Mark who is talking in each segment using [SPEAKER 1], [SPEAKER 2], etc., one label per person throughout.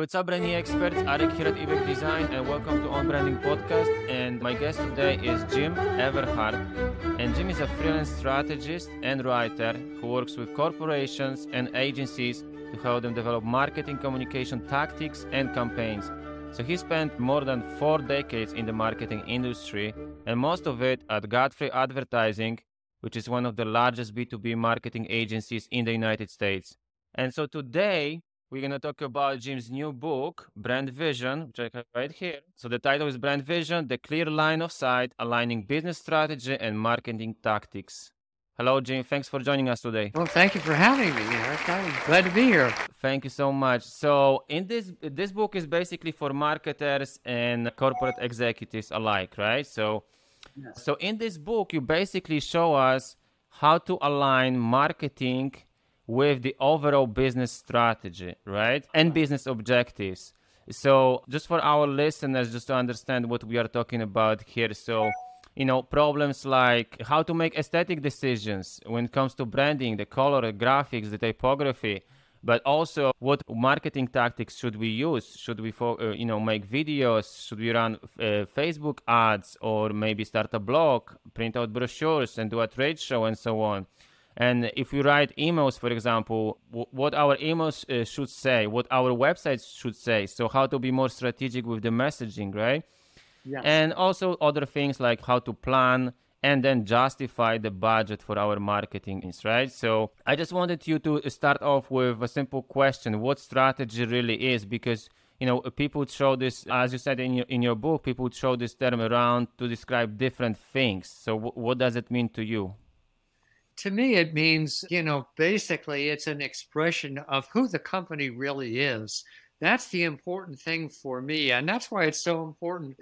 [SPEAKER 1] What's up, branding experts? Arek here at Ebaq Design, and welcome to On Branding Podcast. And my guest today is Jim Everhart. And Jim is a freelance strategist and writer who works with corporations and agencies to help them develop marketing communication tactics and campaigns. So he spent more than four decades in the marketing industry, and most of it at Godfrey Advertising, which is one of the largest B2B marketing agencies in the United States. And so today, we're going to talk about Jim's new book, Brand Vision, which I have right here. So the title is Brand Vision, The Clear Line of Sight, Aligning Business Strategy and Marketing Tactics. Hello, Jim. Thanks for joining us today.
[SPEAKER 2] Well, thank you for having me, Eric. I'm glad to be here.
[SPEAKER 1] Thank you so much. So, in this this book is basically for marketers and corporate executives alike, right? So, yes. so in this book, you basically show us how to align marketing with the overall business strategy, right? And business objectives. So, just for our listeners, just to understand what we are talking about here. So, you know, problems like how to make aesthetic decisions when it comes to branding, the color, the graphics, the typography, but also what marketing tactics should we use? Should we, fo- uh, you know, make videos? Should we run uh, Facebook ads or maybe start a blog, print out brochures and do a trade show and so on? And if we write emails, for example, w- what our emails uh, should say, what our websites should say. So how to be more strategic with the messaging, right? Yeah. And also other things like how to plan and then justify the budget for our marketing is right so i just wanted you to start off with a simple question what strategy really is because you know people throw this as you said in your in your book people throw this term around to describe different things so w- what does it mean to you
[SPEAKER 2] to me, it means, you know, basically it's an expression of who the company really is. That's the important thing for me. And that's why it's so important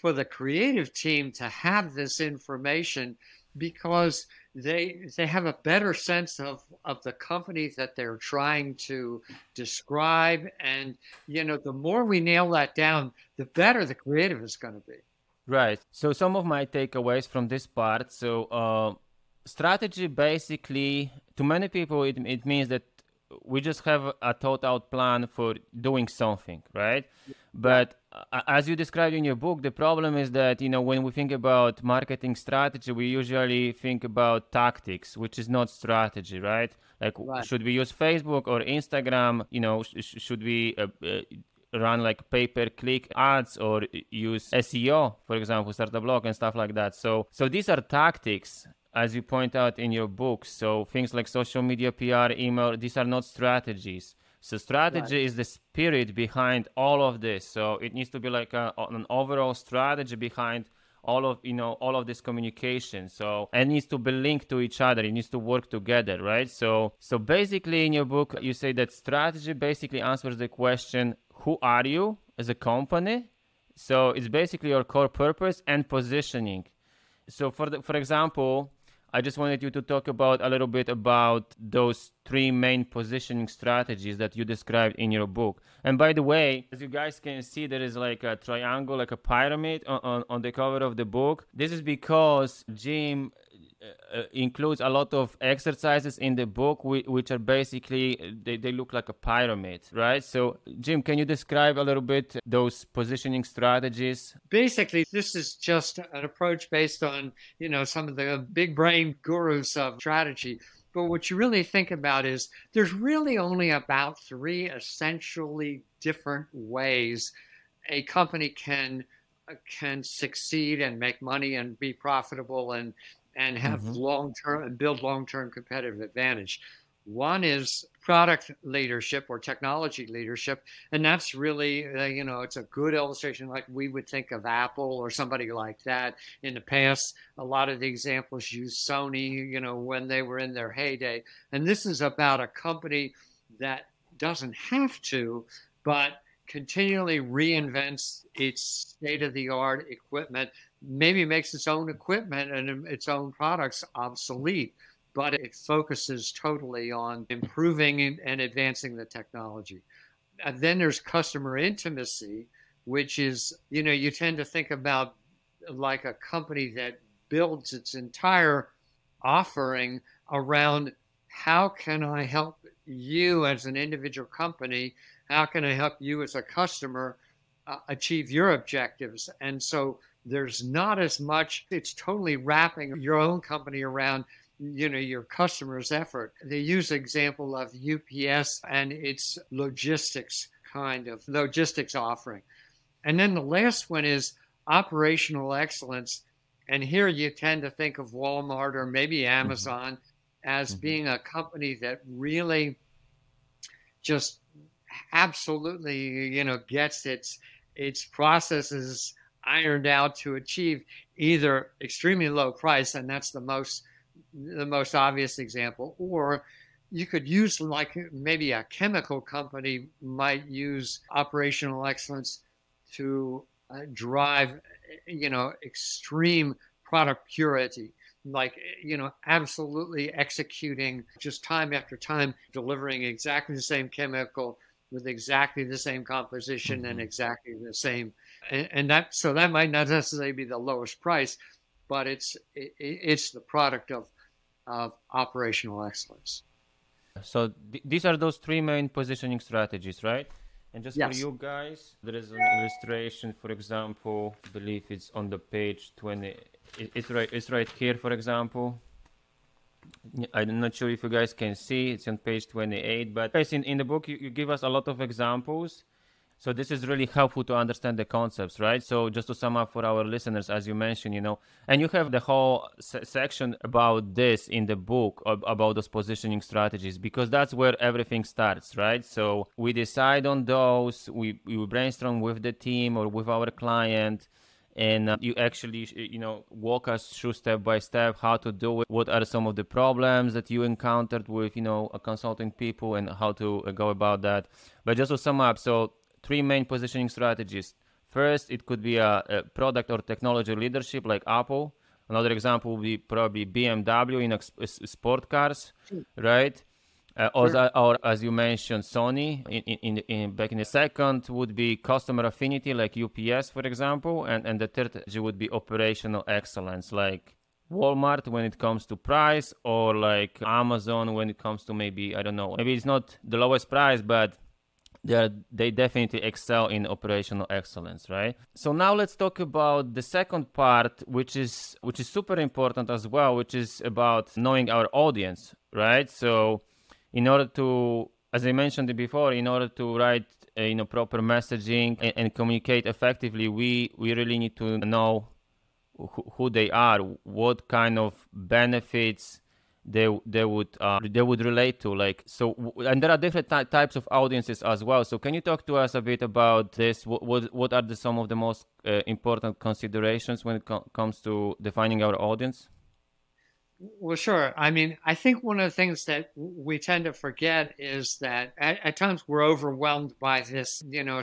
[SPEAKER 2] for the creative team to have this information because they they have a better sense of of the company that they're trying to describe and you know the more we nail that down the better the creative is going to be
[SPEAKER 1] right so some of my takeaways from this part so uh, strategy basically to many people it, it means that we just have a thought out plan for doing something right but uh, as you described in your book the problem is that you know when we think about marketing strategy we usually think about tactics which is not strategy right like right. should we use facebook or instagram you know sh- should we uh, uh, run like pay per click ads or use SEO, for example, start a blog and stuff like that. So, so these are tactics as you point out in your book. So things like social media, PR, email, these are not strategies. So strategy right. is the spirit behind all of this. So it needs to be like a, an overall strategy behind all of you know all of this communication so it needs to be linked to each other it needs to work together right so so basically in your book you say that strategy basically answers the question who are you as a company so it's basically your core purpose and positioning so for the, for example I just wanted you to talk about a little bit about those three main positioning strategies that you described in your book. And by the way, as you guys can see, there is like a triangle, like a pyramid on, on, on the cover of the book. This is because Jim Uh, uh, includes a lot of exercises in the book which are basically uh, they, they look like a pyramid right? So jim can you describe a little bit those positioning strategies?
[SPEAKER 2] Basically this is just an approach based on you know some of the big brain gurus of strategy. But what you really think about is there's really only about three essentially different ways a company can uh, can succeed and make money and be profitable and and have mm-hmm. long term and build long term competitive advantage. One is product leadership or technology leadership, and that's really uh, you know it's a good illustration like we would think of Apple or somebody like that. In the past, a lot of the examples use Sony, you know, when they were in their heyday, and this is about a company that doesn't have to, but continually reinvents its state of the art equipment maybe makes its own equipment and its own products obsolete, but it focuses totally on improving and advancing the technology. And then there's customer intimacy, which is, you know, you tend to think about like a company that builds its entire offering around how can I help you as an individual company? How can I help you as a customer uh, achieve your objectives? And so there's not as much, it's totally wrapping your own company around you know your customer's effort they use example of ups and its logistics kind of logistics offering and then the last one is operational excellence and here you tend to think of Walmart or maybe mm-hmm. Amazon mm-hmm. as mm-hmm. being a company that really just absolutely, you know, gets its its processes ironed out to achieve either extremely low price, and that's the most the most obvious example, or you could use like maybe a chemical company might use operational excellence to uh, drive you know, extreme product purity, like, you know, absolutely executing just time after time, delivering exactly the same chemical with exactly the same composition mm-hmm. and exactly the same. And, and, that, so that might not necessarily be the lowest price, but it's, it, it's the product of, of operational excellence.
[SPEAKER 1] So th- these are those three main positioning strategies, right? And just yes. for you guys, there is an illustration, for example, I believe it's on the page 20. It's right, it's right here, for example. I'm not sure if you guys can see, it's on page 28, but in, in the book, you, you give us a lot of examples so this is really helpful to understand the concepts, right? So just to sum up for our listeners, as you mentioned, you know, and you have the whole se- section about this in the book about those positioning strategies because that's where everything starts, right? So we decide on those, we, we brainstorm with the team or with our client and uh, you actually you know walk us through step by step how to do it what are some of the problems that you encountered with you know consulting people and how to go about that but just to sum up so three main positioning strategies. First, it could be a, a product or technology leadership like Apple. Another example would be probably BMW in sport cars, right? Uh, sure. or, or, as you mentioned, Sony. In, in, in, back in the second would be customer affinity, like UPS, for example, and and the third would be operational excellence, like Walmart when it comes to price, or like Amazon when it comes to maybe I don't know, maybe it's not the lowest price, but they they definitely excel in operational excellence right? So now let's talk about the second part which is which is super important as well which is about knowing our audience right? So in order to as i mentioned before in order to write uh, you know proper messaging and, and, communicate effectively we we really need to know who, who they are what kind of benefits they they would uh, they would relate to like so and there are different ty- types of audiences as well. So can you talk to us a bit about this? What what, what are the some of the most uh, important considerations when it co- comes to defining our audience?
[SPEAKER 2] Well sure. I mean i think one of the things that we tend to forget is that at, at times we're overwhelmed by this you know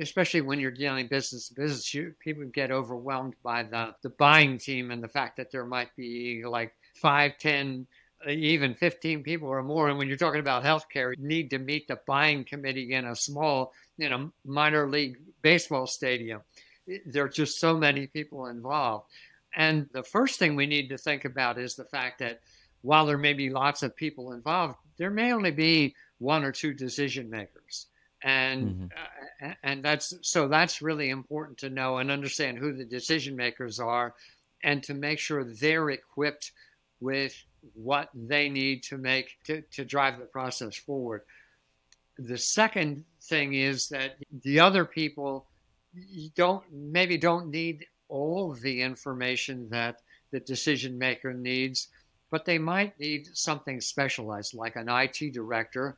[SPEAKER 2] especially when you're dealing business to business you, people get overwhelmed by the the buying team and the fact that there might be like five, 10, even 15 people or more. And when you're talking about healthcare, you need to meet the buying committee in a small, you know, minor league baseball stadium. There are just so many people involved. And the first thing we need to think about is the fact that while there may be lots of people involved, there may only be one or two decision makers. And mm-hmm. uh, and that's so that's really important to know and understand who the decision makers are and to make sure they're equipped with what they need to make to, to drive the process forward. The second thing is that the other people don't maybe don't need all the information that the decision maker needs, but they might need something specialized like an IT director.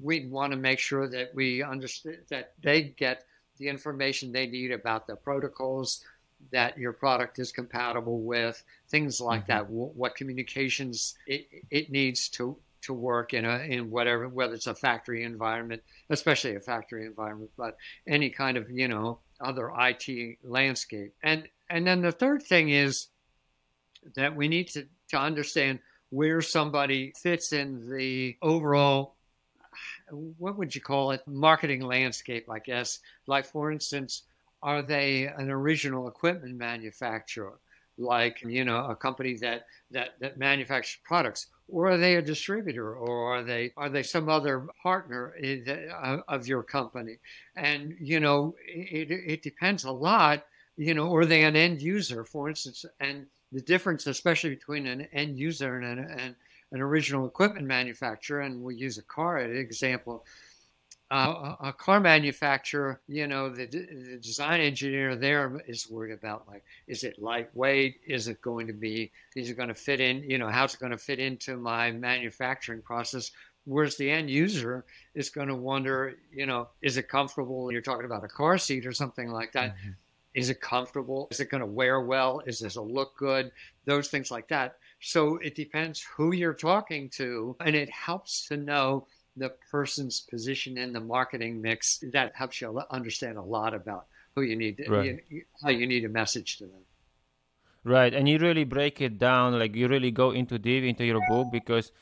[SPEAKER 2] We want to make sure that we understand that they get the information they need about the protocols, that your product is compatible with, things like mm-hmm. that. W- what communications it, it needs to to work in a in whatever whether it's a factory environment, especially a factory environment, but any kind of you know other IT landscape. And and then the third thing is that we need to to understand where somebody fits in the overall what would you call it marketing landscape i guess like for instance are they an original equipment manufacturer, like you know a company that that that manufactures products, or are they a distributor or are they are they some other partner uh, of your company? And you know it, it depends a lot you know or are they an end user for instance and the difference especially between an end user and an, and an original equipment manufacturer and we use a car an example uh, a car manufacturer, you know, the, the, design engineer there is worried about like, is it lightweight? Is it going to be, is it going to fit in, you know, how's it going to fit into my manufacturing process? Whereas the end user is going to wonder, you know, is it comfortable? You're talking about a car seat or something like that. Mm-hmm. Is it comfortable? Is it going to wear well? Is this a look good? Those things like that. So it depends who you're talking to, and it helps to know the person's position in the marketing mix, that helps you understand a lot about who you need, to, right. you, how you need a message to them.
[SPEAKER 1] Right, and you really break it down, like you really go into deep into your book because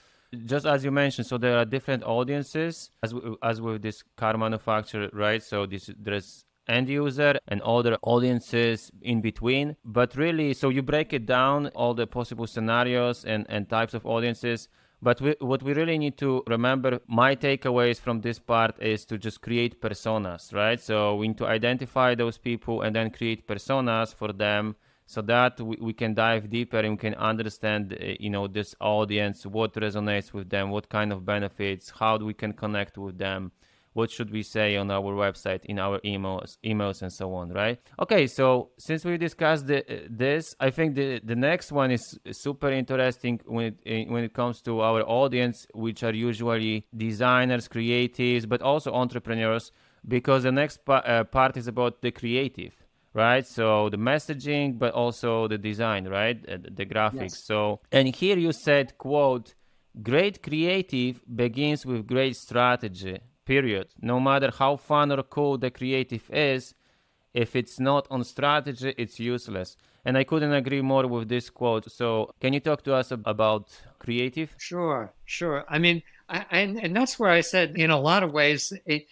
[SPEAKER 1] just as you mentioned, so there are different audiences as as with this car manufacturer, right? So this there's end user and other audiences in between. But really, so you break it down all the possible scenarios and and types of audiences but we, what we really need to remember, my takeaways from this part is to just create personas, right? So we need to identify those people and then create personas for them so that we, we can dive deeper and we can understand, uh, you know, this audience, what resonates with them, what kind of benefits, how we can connect with them what should we say on our website in our emails emails and so on right? Okay so since we discussed the, this i think the the next one is super interesting when it eh, when it comes to our audience which are usually designers creatives but also entrepreneurs because the next pa- uh, part is about the creative right? So the messaging but also the design right? Uh, the graphics. Yes. so and here you said quote great creative begins with great strategy period. No matter how fun or cool the creative is, if it's not on strategy, it's useless. And I couldn't agree more with this quote. So, can you talk to us about creative?
[SPEAKER 2] Sure, sure. I mean, I, and, and that's where I said, in a lot of ways, it,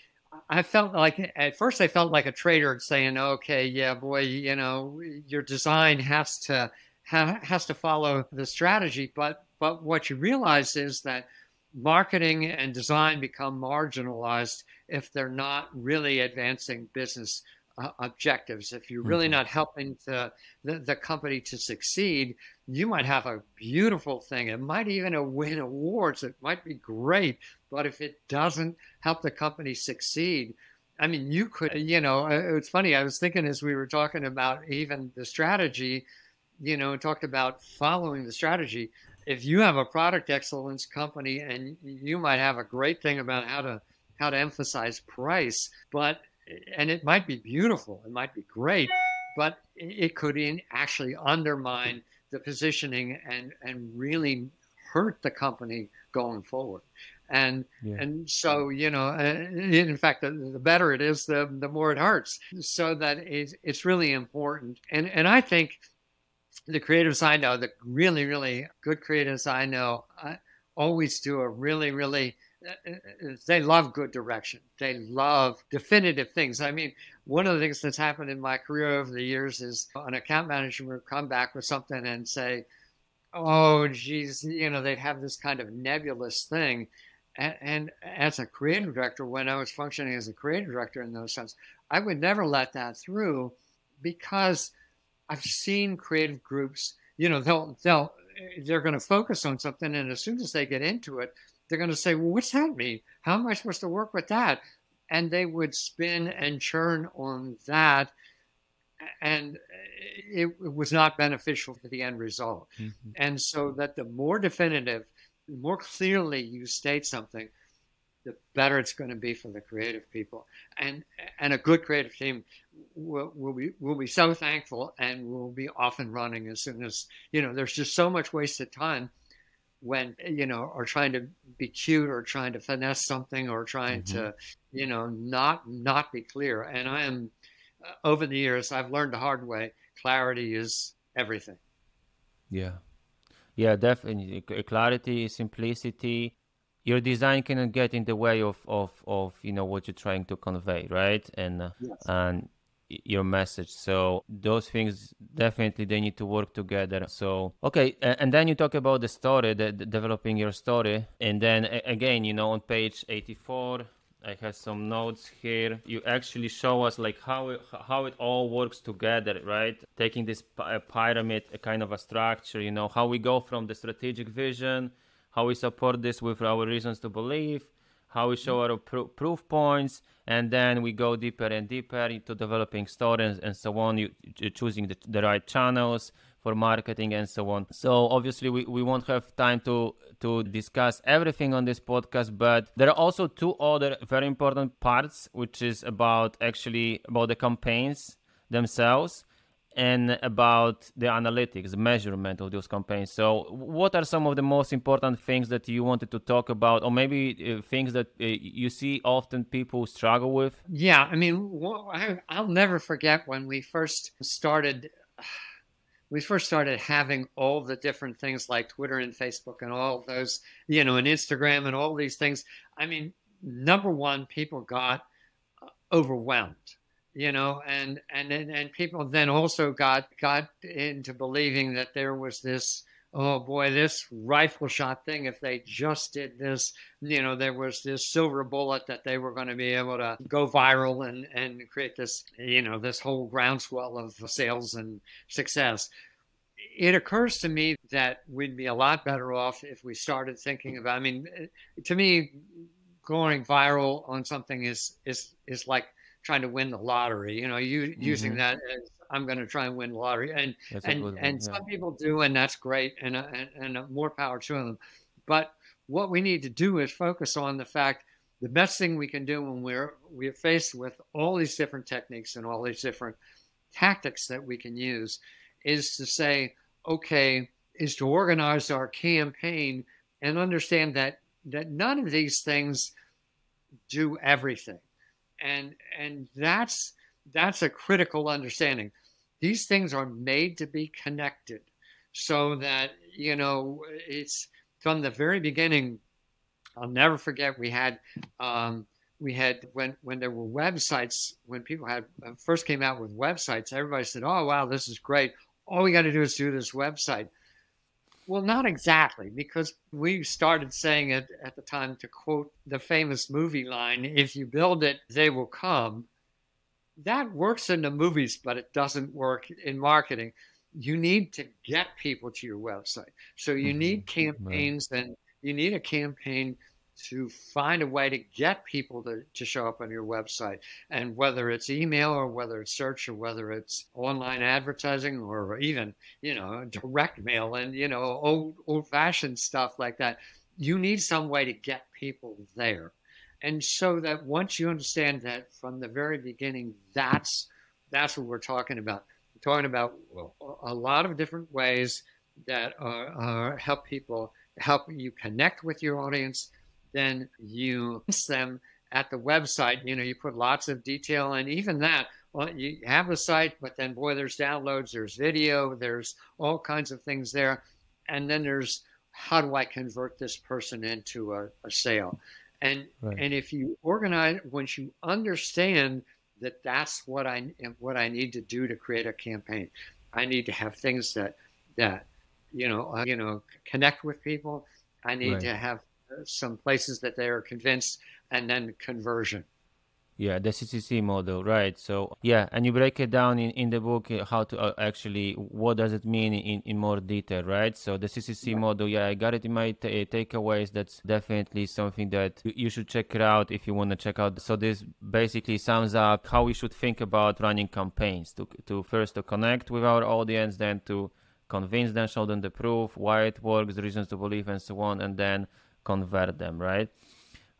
[SPEAKER 2] I felt like at first I felt like a traitor saying, "Okay, yeah, boy, you know, your design has to ha, has to follow the strategy." But but what you realize is that marketing and design become marginalized if they're not really advancing business uh, objectives. If you're really mm-hmm. not helping the, the, the, company to succeed, you might have a beautiful thing. It might even win awards. It might be great. But if it doesn't help the company succeed, I mean, you could, you know, uh, it's funny. I was thinking as we were talking about even the strategy, you know, talked about following the strategy if you have a product excellence company and you might have a great thing about how to how to emphasize price, but and it might be beautiful, it might be great, but it could in, actually undermine the positioning and and really hurt the company going forward. And yeah. and so you know, uh, in fact, the, the, better it is, the the more it hurts. So that it's, it's really important. And and I think the creatives I know, the really, really good creatives I know, I always do a really, really, uh, uh, they love good direction. They love definitive things. I mean, one of the things that's happened in my career over the years is an account manager would come back with something and say, oh, geez, you know, they'd have this kind of nebulous thing. And, and, as a creative director, when I was functioning as a creative director in those sense, I would never let that through because I've seen creative groups, you know, they'll they'll they're going to focus on something, and as soon as they get into it, they're going to say, "Well, what's that mean? How am I supposed to work with that?" And they would spin and churn on that, and it, it was not beneficial to the end result. Mm-hmm. And so that the more definitive, the more clearly you state something, the better it's going to be for the creative people. And and a good creative team will, will be will be so thankful and will be off and running as soon as you know. There's just so much wasted time when you know are trying to be cute or trying to finesse something or trying mm-hmm. to you know not not be clear. And I am uh, over the years I've learned the hard way. Clarity is everything.
[SPEAKER 1] Yeah. Yeah, definitely. Clarity, simplicity, your design cannot get in the way of of of you know what you're trying to convey right and uh, yes. and your message. So those things definitely they need to work together. So okay, and then you talk about the story, the, the developing your story, and then again, you know, on page 84 I have some notes here. You actually show us like how it, how it all works together, right? Taking this pyramid, a kind of a structure, you know, how we go from the strategic vision, how we support this with our reasons to believe, how we show our pr- proof points, and then we go deeper and deeper into developing stories and so on. You, choosing the, the right channels for marketing and so on. So obviously we, we won't have time to to discuss everything on this podcast, but there are also two other very important parts, which is about actually about the campaigns themselves and about the analytics, measurement of those campaigns. So, what are some of the most important things that you wanted to talk about, or maybe uh, things that uh, you see often people struggle with?
[SPEAKER 2] Yeah, I mean, well, I, I'll never forget when we first started. We first started having all the different things like Twitter and Facebook and all those, you know, and Instagram and all these things. I mean, number one, people got uh, overwhelmed you know and and and people then also got got into believing that there was this oh boy this rifle shot thing if they just did this you know there was this silver bullet that they were going to be able to go viral and and create this you know this whole groundswell of sales and success. It occurs to me that we'd be a lot better off if we started thinking about i mean to me going viral on something is is is like trying to win the lottery. You know, you mm-hmm. using that as I'm going to try and win the lottery, and that's and and yeah. some people do, and that's great, and uh, and, and uh, more power to them. But what we need to do is focus on the fact the best thing we can do when we're we're faced with all these different techniques and all these different tactics that we can use is to say, okay, is to organize our campaign and understand that that none of these things do everything and and that's that's a critical understanding. These things are made to be connected so that you know it's from the very beginning i'll never forget we had um, we had when when there were websites when people had uh, first came out with websites everybody said oh wow this is great. All we got to do is do this website well, not exactly, because we started saying it at the time to quote the famous movie line if you build it, they will come. That works in the movies, but it doesn't work in marketing. You need to get people to your website. So you mm-hmm. need campaigns right. and you need a campaign to find a way to get people to, to show up on your website. And whether it's email or whether it's search or whether it's online advertising or even, you know, direct mail and, you know, old old fashioned stuff like that, you need some way to get people there. And so that once you understand that from the very beginning, that's that's what we're talking about. We're talking about a lot of different ways that are, help people help you connect with your audience then you list them at the website. You know, you put lots of detail, and even that, well, you have a site, but then boy, there's downloads, there's video, there's all kinds of things there, and then there's how do I convert this person into a, a sale? And right. and if you organize, once you understand that that's what I what I need to do to create a campaign, I need to have things that that you know uh, you know connect with people. I need right. to have some places that they are convinced, and then conversion.
[SPEAKER 1] Yeah, the CCC model, right? So yeah, and you break it down in, in the book uh, how to uh, actually what does it mean in, in more detail, right? So the CCC right. model, yeah, I got it in my t- uh, takeaways. That's definitely something that you should check it out if you want to check out. So this basically sums up how we should think about running campaigns to to first to connect with our audience, then to convince them, show them the proof, why it works, reasons to believe, and so on, and then convert them, right?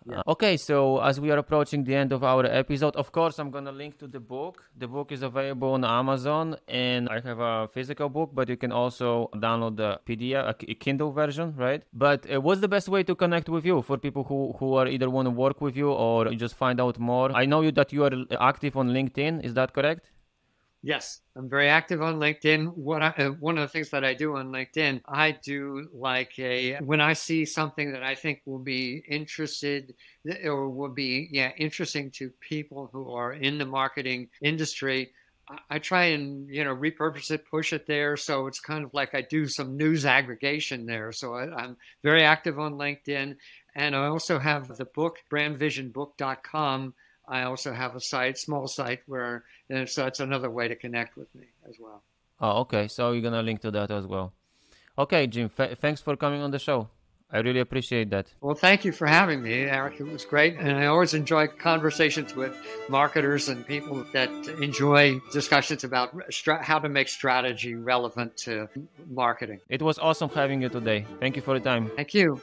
[SPEAKER 1] Yeah. Uh, okay, so as we are approaching the end of our episode, of course, I'm gonna link to the book. The book is available on Amazon, and I have a physical book, but you can also download the PDF, a Kindle version, right? But uh, what's the best way to connect with you for people who who are either want to work with you or just find out more? I know you that you are active on LinkedIn. Is that correct?
[SPEAKER 2] Yes, I'm very active on LinkedIn. What I, uh, one of the things that I do on LinkedIn, I do like a when I see something that I think will be interested or will be yeah interesting to people who are in the marketing industry. I try and you know repurpose it, push it there, so it's kind of like I do some news aggregation there. So I, am very active on LinkedIn, and I also have the book brandvisionbook.com I also have a site, small site, where and so that's another way to connect with me as well.
[SPEAKER 1] Oh, okay. So you're gonna link to that as well. Okay, Jim. F- thanks for coming on the show. I really appreciate that.
[SPEAKER 2] Well, thank you for having me, Eric. It was great, and I always enjoy conversations with marketers and people that enjoy discussions about stra- how to make strategy relevant to marketing.
[SPEAKER 1] It was awesome having you today. Thank you for the time.
[SPEAKER 2] Thank you.